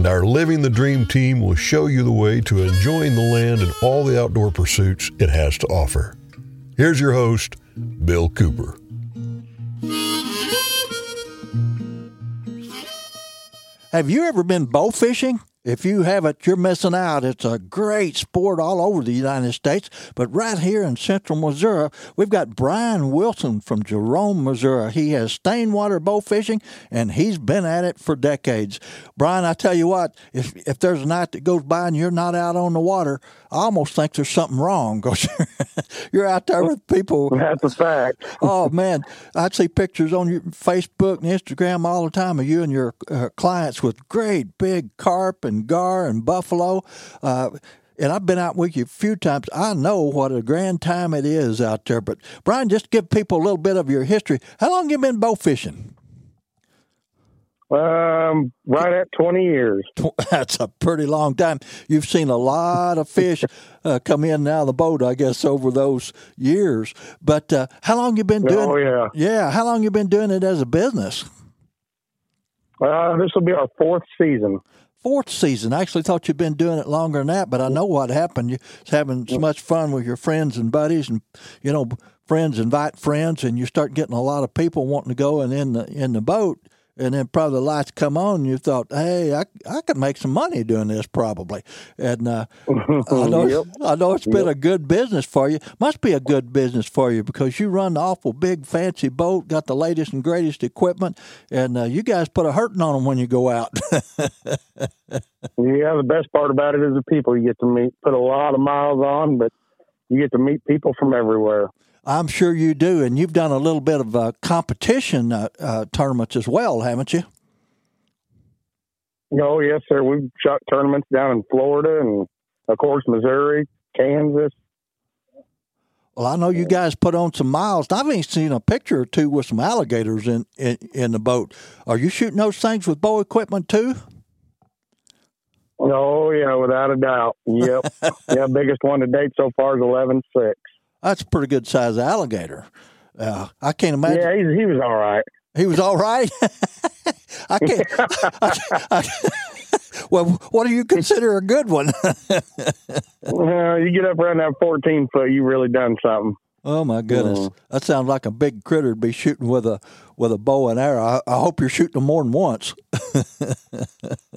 and our Living the Dream team will show you the way to enjoying the land and all the outdoor pursuits it has to offer. Here's your host, Bill Cooper. Have you ever been bow fishing? If you haven't, you're missing out. It's a great sport all over the United States, but right here in central Missouri, we've got Bryan Wilson from Jerome, Missouri. He has Stained Water bow fishing, and he's been at it for decades. Bryan, I tell you what, if if there's a night that goes by and you're not out on the water, I almost think there's something wrong because you're out there with people. That's a fact. oh man, I see pictures on your Facebook and Instagram all the time of you and your uh, clients with great big carp and gar and buffalo. Uh, and I've been out with you a few times. I know what a grand time it is out there. But Bryan, just give people a little bit of your history. How long have you been bow fishing? Um, right at 20 years. That's a pretty long time. You've seen a lot of fish uh, come in and out of the boat, I guess, over those years. But uh, how long you been doing? Oh yeah, yeah. How long you been doing it as a business? Uh, this will be our fourth season. Fourth season. I actually thought you'd been doing it longer than that, but I know what happened. You're having so much fun with your friends and buddies, and you know, friends invite friends, and you start getting a lot of people wanting to go and in the in the boat and then probably the lights come on and you thought hey i, I could make some money doing this probably and uh, I, know, yep. I know it's been a good business for you must be a good business for you because you run the awful big fancy boat got the latest and greatest equipment and uh, you guys put a hurting on them when you go out Yeah, the best part about it is the people you get to meet. Put a lot of miles on, but you get to meet people from everywhere. I'm sure you do and you've done a little bit of uh, competition uh, uh, tournaments as well haven't you Oh yes, sir. We've shot tournaments down in Florida and of course Missouri, Kansas. Well, I know you guys put on some miles. I've even seen a picture or two with some alligators in, in, in the boat. Are you shooting those things with bow equipment too? Oh yeah, without a doubt. Yep. yeah, biggest one to date so far is eleven six. That's a pretty good size alligator. Uh, I can't imagine. Yeah, he's, he was all right. He was all right. I can't. I, I, well, what do you consider a good one? Well, you get up around that fourteen foot, you really done something. Oh my goodness, that sounds like a big critter to be shooting with a with a bow and arrow. I, I hope you're shooting them more than once.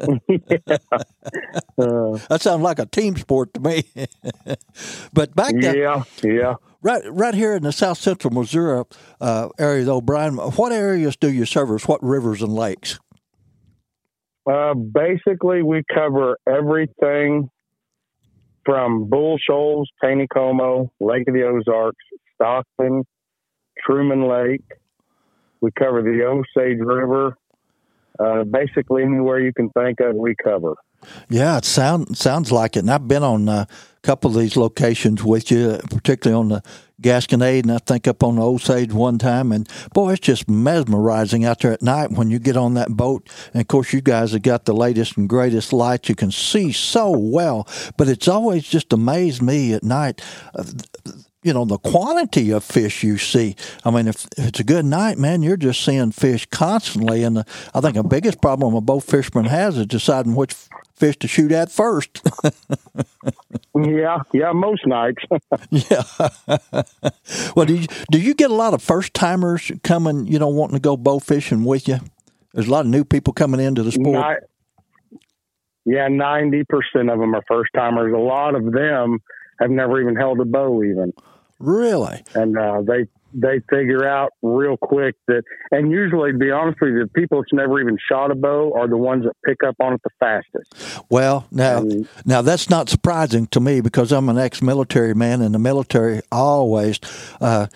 Uh, That sounds like a team sport to me. but back then, yeah, yeah. Right, right here in the south central Missouri uh, area, though, Bryan. What areas do you service? What rivers and lakes? Uh, basically, we cover everything from Bull Shoals, Taneycomo, Lake of the Ozarks, Stockton, Truman Lake. We cover the Osage River. Uh, basically, anywhere you can think of, we cover. Yeah, it sound sounds like it. And I've been on a couple of these locations with you, particularly on the Gasconade, and I think up on the Osage one time. And boy, it's just mesmerizing out there at night when you get on that boat. And of course, you guys have got the latest and greatest lights. You can see so well, but it's always just amazed me at night. Uh, you know the quantity of fish you see. I mean, if, it's a good night, man, you're just seeing fish constantly. And the, I think the biggest problem a boat fisherman has is deciding which fish to shoot at first. Yeah, yeah, most nights. yeah. well, do you, do you get a lot of first timers coming? You know, wanting to go bow fishing with you? There's a lot of new people coming into the sport. Ni- yeah, 90% of them are first timers. A lot of them have never even held a bow, even. Really? and uh, they they figure out real quick that, and usually, to be honest with you, the people that's never even shot a bow are the ones that pick up on it the fastest. Well, now, And- now that's not surprising to me because I'm an ex-military man, and the military always uh,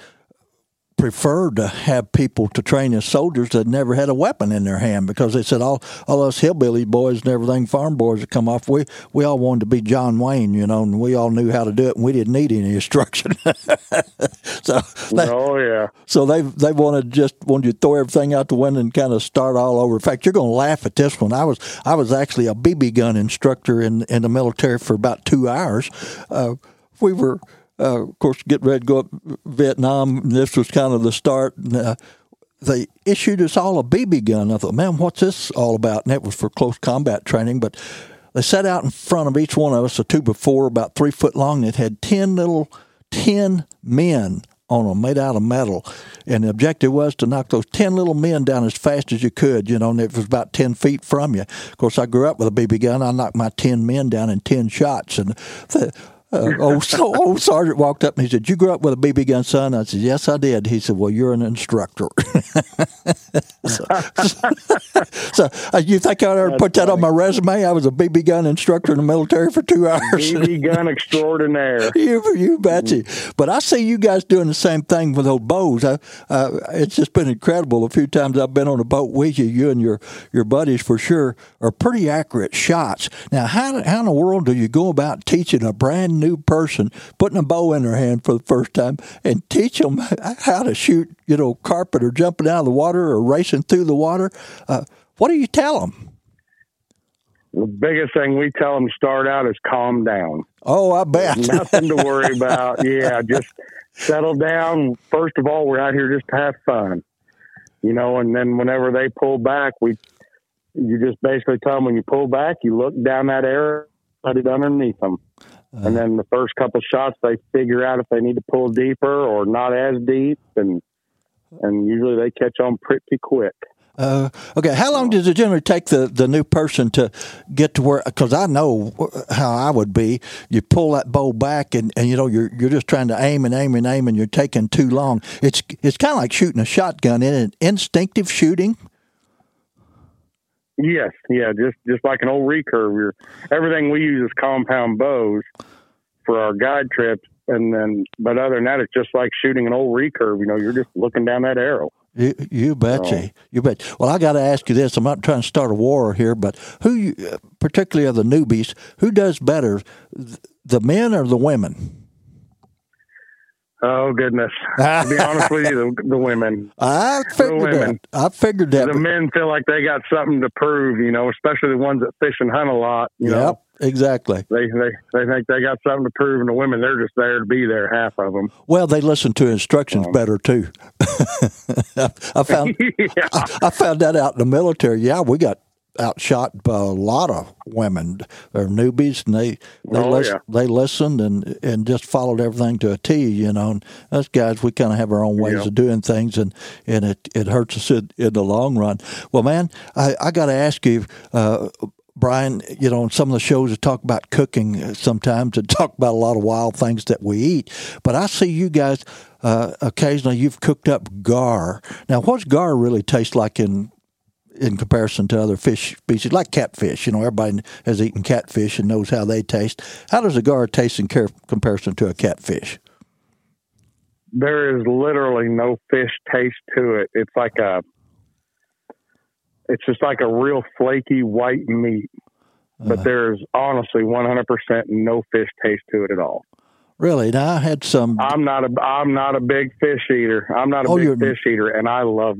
preferred to have people to train as soldiers that never had a weapon in their hand because they said all all us hillbilly boys and everything, farm boys that come off, we we all wanted to be John Wayne, you know, and we all knew how to do it, and we didn't need any instruction. so, they, oh yeah. So they they wanted just wanted you to throw everything out the window and kind of start all over. In fact, you're going to laugh at this one. I was I was actually a BB gun instructor in in the military for about two hours. Uh, we were uh, of course, get ready to go up Vietnam. This was kind of the start. Uh, they issued us all a BB gun. I thought, man, what's this all about? And that was for close combat training. But they set out in front of each one of us a two before about three foot long. It had ten little ten men on them made out of metal. And the objective was to knock those 10 little men down as fast as you could, you know, and it was about 10 feet from you. Of course, I grew up with a BB gun. I knocked my 10 men down in 10 shots. And the, uh, old, old sergeant walked up and he said, "You grew up with a BB gun, son?" I said, "Yes, I did." He said, "Well, you're an instructor." so, so uh, you think I ever put that on my resume? I was a BB gun instructor in the military for two hours. BB gun extraordinaire. you, you betcha. But I see you guys doing the same thing with those bows. I, uh, it's just been incredible. A few times I've been on a boat with you, you and your your buddies for sure are pretty accurate shots. Now, how how in the world do you go about teaching a brand new person putting a bow in their hand for the first time and teach them how to shoot, you know, carpet or jumping out of the water or racing through the water. Uh, what do you tell them? The biggest thing we tell them to start out is calm down. Oh, I bet. Nothing to worry about. Yeah, just settle down. First of all, we're out here just to have fun, you know. And then whenever they pull back, we you just basically tell them when you pull back, you look down that arrow, put it underneath them. And then the first couple shots, they figure out if they need to pull deeper or not as deep, and and usually they catch on pretty quick. Uh, okay, how long does it generally take the, the new person to get to where? Because I know how I would be. You pull that bow back, and, and you know you're you're just trying to aim and aim and aim, and you're taking too long. It's it's kind of like shooting a shotgun in an instinctive shooting. Yes, yeah, just just like an old recurve. You're, everything we use is compound bows for our guide trips, and then but other than that, it's just like shooting an old recurve. You know, you're just looking down that arrow. You, you betcha. So, you bet. Well, I got to ask you this. I'm not trying to start a war here, but who, uh, particularly of the newbies, who does better, the men or the women? Oh goodness! to be honest with you, the, the women. I figured women. that. I figured that. The men feel like they got something to prove, you know, especially the ones that fish and hunt a lot. You yep, know, exactly. They they they think they got something to prove, and the women they're just there to be there. Half of them. Well, they listen to instructions um, better too. I found yeah. I, I found that out in the military. Yeah, we got outshot by a lot of women. They're newbies, and they they, oh, yeah. they listened and and just followed everything to a T. You know, and us guys, we kind of have our own ways yeah. of doing things, and and it it hurts us in, in the long run. Well, man, I I got to ask you. Uh, Bryan, you know, on some of the shows that talk about cooking sometimes and talk about a lot of wild things that we eat. But I see you guys uh, occasionally you've cooked up gar. Now, what's gar really taste like in in comparison to other fish species, like catfish. You know, everybody has eaten catfish and knows how they taste. How does a gar taste in comparison to a catfish? There is literally no fish taste to it. It's like a, it's just like a real flaky white meat. But uh, there's honestly 100% no fish taste to it at all. Really? Now I had some. I'm not a. I'm not a big fish eater. I'm not a oh, big fish eater, and I love.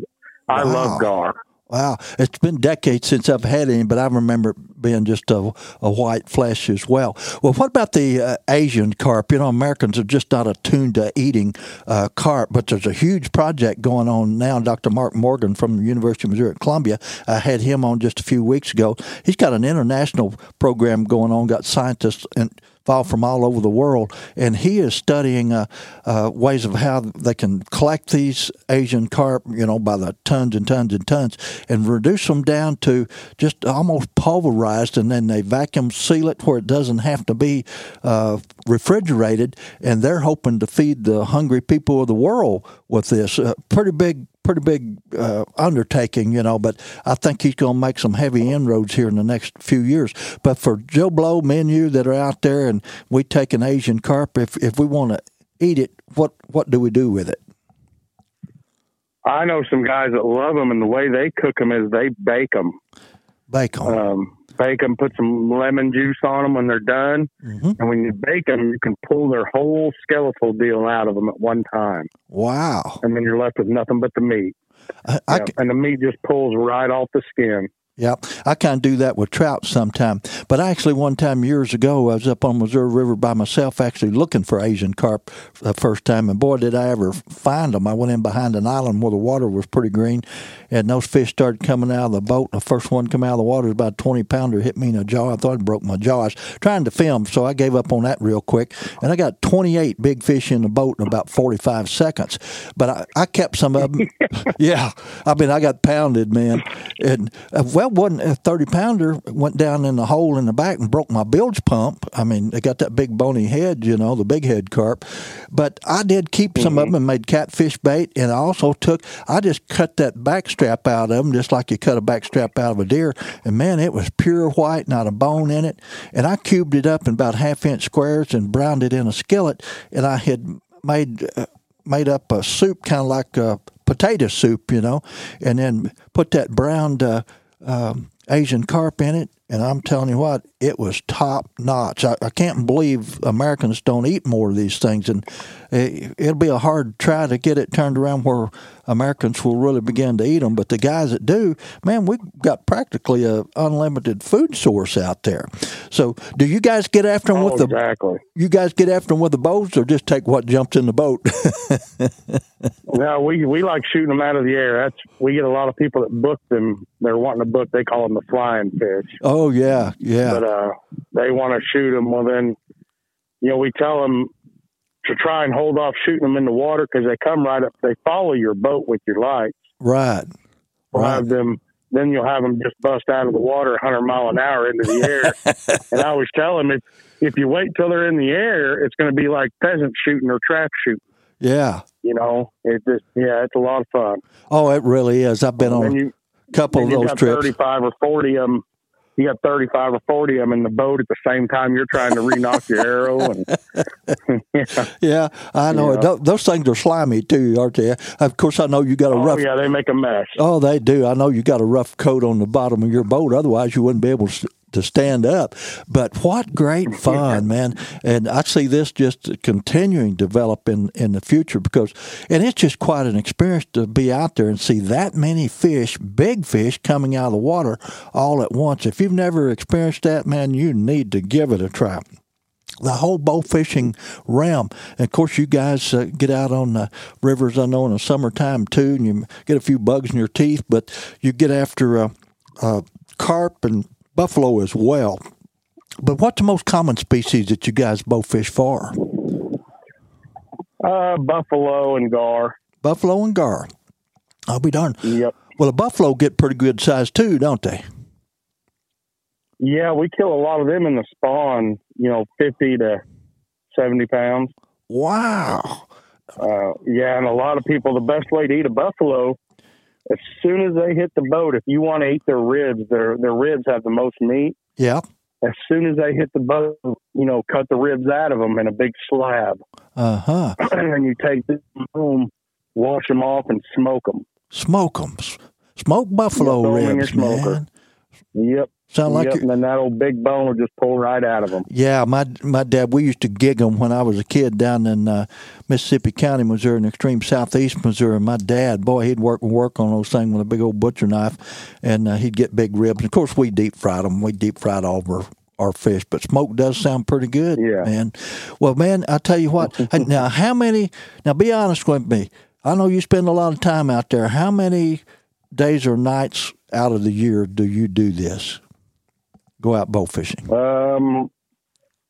I wow. love gar. Wow, it's been decades since I've had any, but I remember being just a, a white flesh as well. Well, what about the uh, Asian carp? You know, Americans are just not attuned to eating uh, carp, but there's a huge project going on now. Dr. Mark Morgan from the University of Missouri at Columbia, I had him on just a few weeks ago. He's got an international program going on, got scientists and fall from all over the world, and he is studying uh, uh, ways of how they can collect these Asian carp, you know, by the tons and tons and tons, and reduce them down to just almost pulverized, and then they vacuum seal it where it doesn't have to be uh, refrigerated, and they're hoping to feed the hungry people of the world with this. Uh, pretty big pretty big uh, undertaking, you know, but I think he's going to make some heavy inroads here in the next few years. But for Joe Blow, menu that are out there, and we take an Asian carp, if if we want to eat it, what what do we do with it? I know some guys that love them, and the way they cook them is they bake them. Bake them. Um, bake them, put some lemon juice on them when they're done, hmm and when you bake them, you can pull their whole skeletal deal out of them at one time, Wow. and then you're left with nothing but the meat. I, I Yeah, and the meat just pulls right off the skin. Yep, I kind of do that with trout sometime. But actually, one time years ago, I was up on Missouri River by myself, actually looking for Asian carp the first time, and boy, did I ever find them! I went in behind an island where the water was pretty green, and those fish started coming out of the boat. The first one come out of the water was about a twenty pounder, hit me in the jaw. I thought it broke my jaw. I was trying to film, so I gave up on that real quick, and I got twenty eight big fish in the boat in about forty five seconds. But I, I kept some of them. yeah, I mean, I got pounded, man, and uh, well, wasn't a thirty pounder went down in the hole in the back and broke my bilge pump. I mean, they got that big bony head, you know, the big head carp. But I did keep some of them and made catfish bait, and I also took. I just cut that back strap out of them, just like you cut a back strap out of a deer, and man, it was pure white, not a bone in it. And I cubed it up in about half inch squares and browned it in a skillet, and I had made. Uh, made up a soup, kind of like a potato soup, you know, and then put that browned uh, um, Asian carp in it. And I'm telling you what, it was top notch. I, I can't believe Americans don't eat more of these things, and it, it'll be a hard try to get it turned around where Americans will really begin to eat them. But the guys that do, man, we've got practically a unlimited food source out there. So, do you guys get after them Oh, with the exactly. you guys get after them with the bows, or just take what jumps in the boat? No, we we like shooting them out of the air. That's we get a lot of people that book them. They're wanting to book. They call them the flying fish, oh yeah, yeah. but uh, they want to shoot them. Well, then, you know, we tell them to try and hold off shooting them in the water because they come right up. They follow your boat with your lights. Right. We'll Right. have them. Then you'll have them just bust out of the water 100 mile an hour into the air. and I always tell them if if you wait till they're in the air, it's going to be like pheasant shooting or trap shooting. Yeah. You know, it just yeah, it's a lot of fun. Oh, it really is. I've been and on you a couple of those got trips. 35 or 40 of them. You got 35 or 40 of them in the boat at the same time you're trying to re-nock your arrow. And yeah. Yeah, I know. Yeah. Tho- Those things are slimy too, aren't they? Of course, I know you got a rough Oh, rough. yeah, they make a mess. Oh, they do. I know you got a rough coat on the bottom of your boat. Otherwise, you wouldn't be able to to stand up. But what great fun, man! And I see this just continuing to develop in in the future because, and it's just quite an experience to be out there and see that many fish, big fish, coming out of the water all at once. If you've never experienced that, man, you need to give it a try the whole bow fishing realm. And of course, you guys uh, get out on the rivers, I know, in the summertime too, and you get a few bugs in your teeth, but you get after uh, uh, carp and buffalo as well. But what's the most common species that you guys bow fish for? Uh, buffalo and gar. Buffalo and gar. I'll be darned. Yep. Well, the buffalo get pretty good size too, don't they? Yeah, we kill a lot of them in the spawn. You know, 50 to 70 pounds. Wow. Uh, yeah, and a lot of people, the best way to eat a buffalo, as soon as they hit the boat, if you want to eat their ribs, their their ribs have the most meat. Yeah. As soon as they hit the boat, you know, cut the ribs out of them in a big slab, Uh huh. and then you take them home, wash them off, and smoke them. Smoke them. Smoke buffalo 'em ribs, smoker. man. Yep. Sound like yep. And then that old big bone will just pull right out of them. Yeah, my my dad. We used to gig them when I was a kid down in uh, Mississippi County, Missouri, in extreme southeast Missouri. My dad, boy, he'd work work on those things with a big old butcher knife, and uh, he'd get big ribs. Of course, we deep fried them. We deep fried all of our, our fish, but smoke does sound pretty good, Yeah. man. Well, man, I tell you what. now, how many? Now, be honest with me. I know you spend a lot of time out there. How many days or nights out of the year do you do this? Go out bow fishing. Um,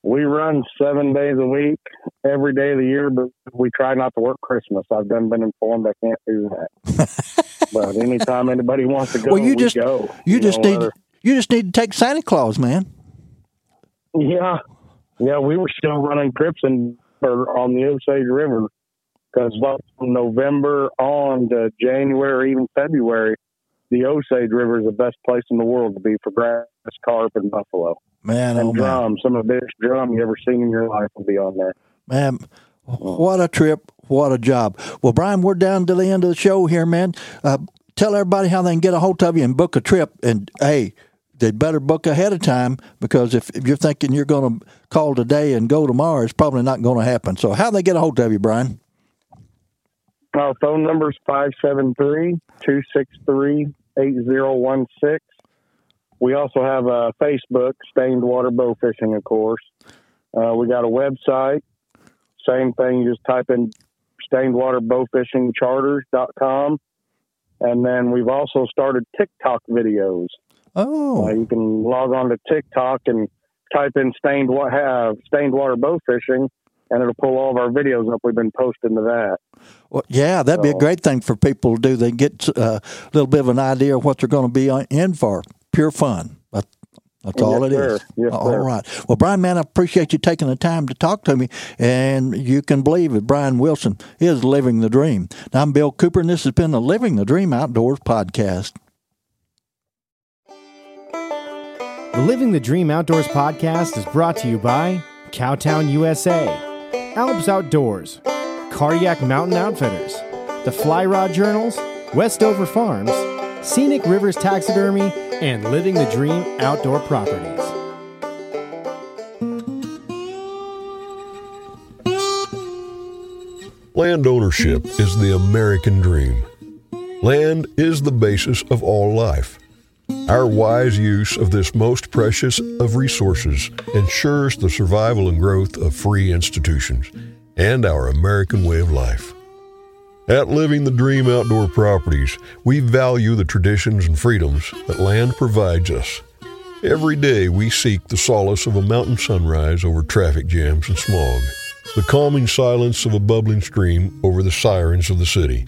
we run seven days a week, every day of the year, but we try not to work Christmas. I've done been informed I can't do that. but anytime anybody wants to go, Well, you we just- go. You just know, need whether- you just need to take Santa Claus, man. Yeah, yeah, we were still running trips in or on the Osage River because well, from November on to January, even February, the Osage River is the best place in the world to be for grass, carp, and buffalo Man, oh and man, drum. Some of the biggest drum you ever seen in your life will be on there. man. What a trip. What a job. Well, Bryan, we're down to the end of the show here, man. Uh, tell everybody how they can get a hold of you and book a trip. And hey, they'd better book ahead of time because if, if you're thinking you're going to call today and go tomorrow, it's probably not going to happen. So, how they get a hold of you, Bryan? Our phone number is 573 263 8016. We also have a Facebook, Stained Water Bow Fishing, of course. Uh, we got a website. Same thing, you just type in stained water bow fishing charters.com. And then we've also started TikTok videos. Oh. Uh, you can log on to TikTok and type in stained, wa- have stained water bow fishing, and it'll pull all of our videos up. We've been posting to that. Well, yeah, that'd be a great thing for people to do. They get uh, a little bit of an idea of what they're going to be in for. Pure fun. That's all it Yes, is. sir. Yes, all sir. right. Well, Bryan, man, I appreciate you taking the time to talk to me. And you can believe it. Bryan Wilson is living the dream. Now, I'm Bill Cooper, and this has been the Living the Dream Outdoors podcast. The Living the Dream Outdoors podcast is brought to you by Cowtown USA, Alps Outdoors, Cardiac Mountain Outfitters, The Fly Rod Journals, Westover Farms, Scenic Rivers Taxidermy, and Living the Dream Outdoor Properties. Land ownership is the American dream. Land is the basis of all life. Our wise use of this most precious of resources ensures the survival and growth of free institutions and our American way of life. At Living the Dream Outdoor Properties, we value the traditions and freedoms that land provides us. Every day we seek the solace of a mountain sunrise over traffic jams and smog, the calming silence of a bubbling stream over the sirens of the city,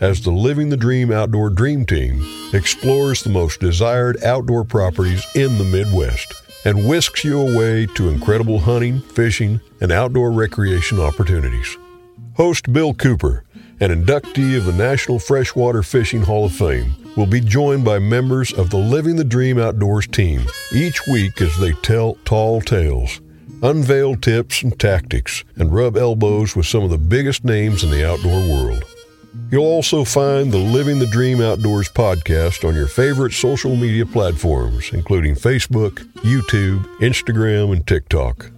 as the Living the Dream Outdoor Dream Team explores the most desired outdoor properties in the Midwest and whisks you away to incredible hunting, fishing, and outdoor recreation opportunities. Host Bill Cooper, an inductee of the National Freshwater Fishing Hall of Fame, will be joined by members of the Living the Dream Outdoors team each week as they tell tall tales, unveil tips and tactics, and rub elbows with some of the biggest names in the outdoor world. You'll also find the Living the Dream Outdoors podcast on your favorite social media platforms, including Facebook, YouTube, Instagram, and TikTok.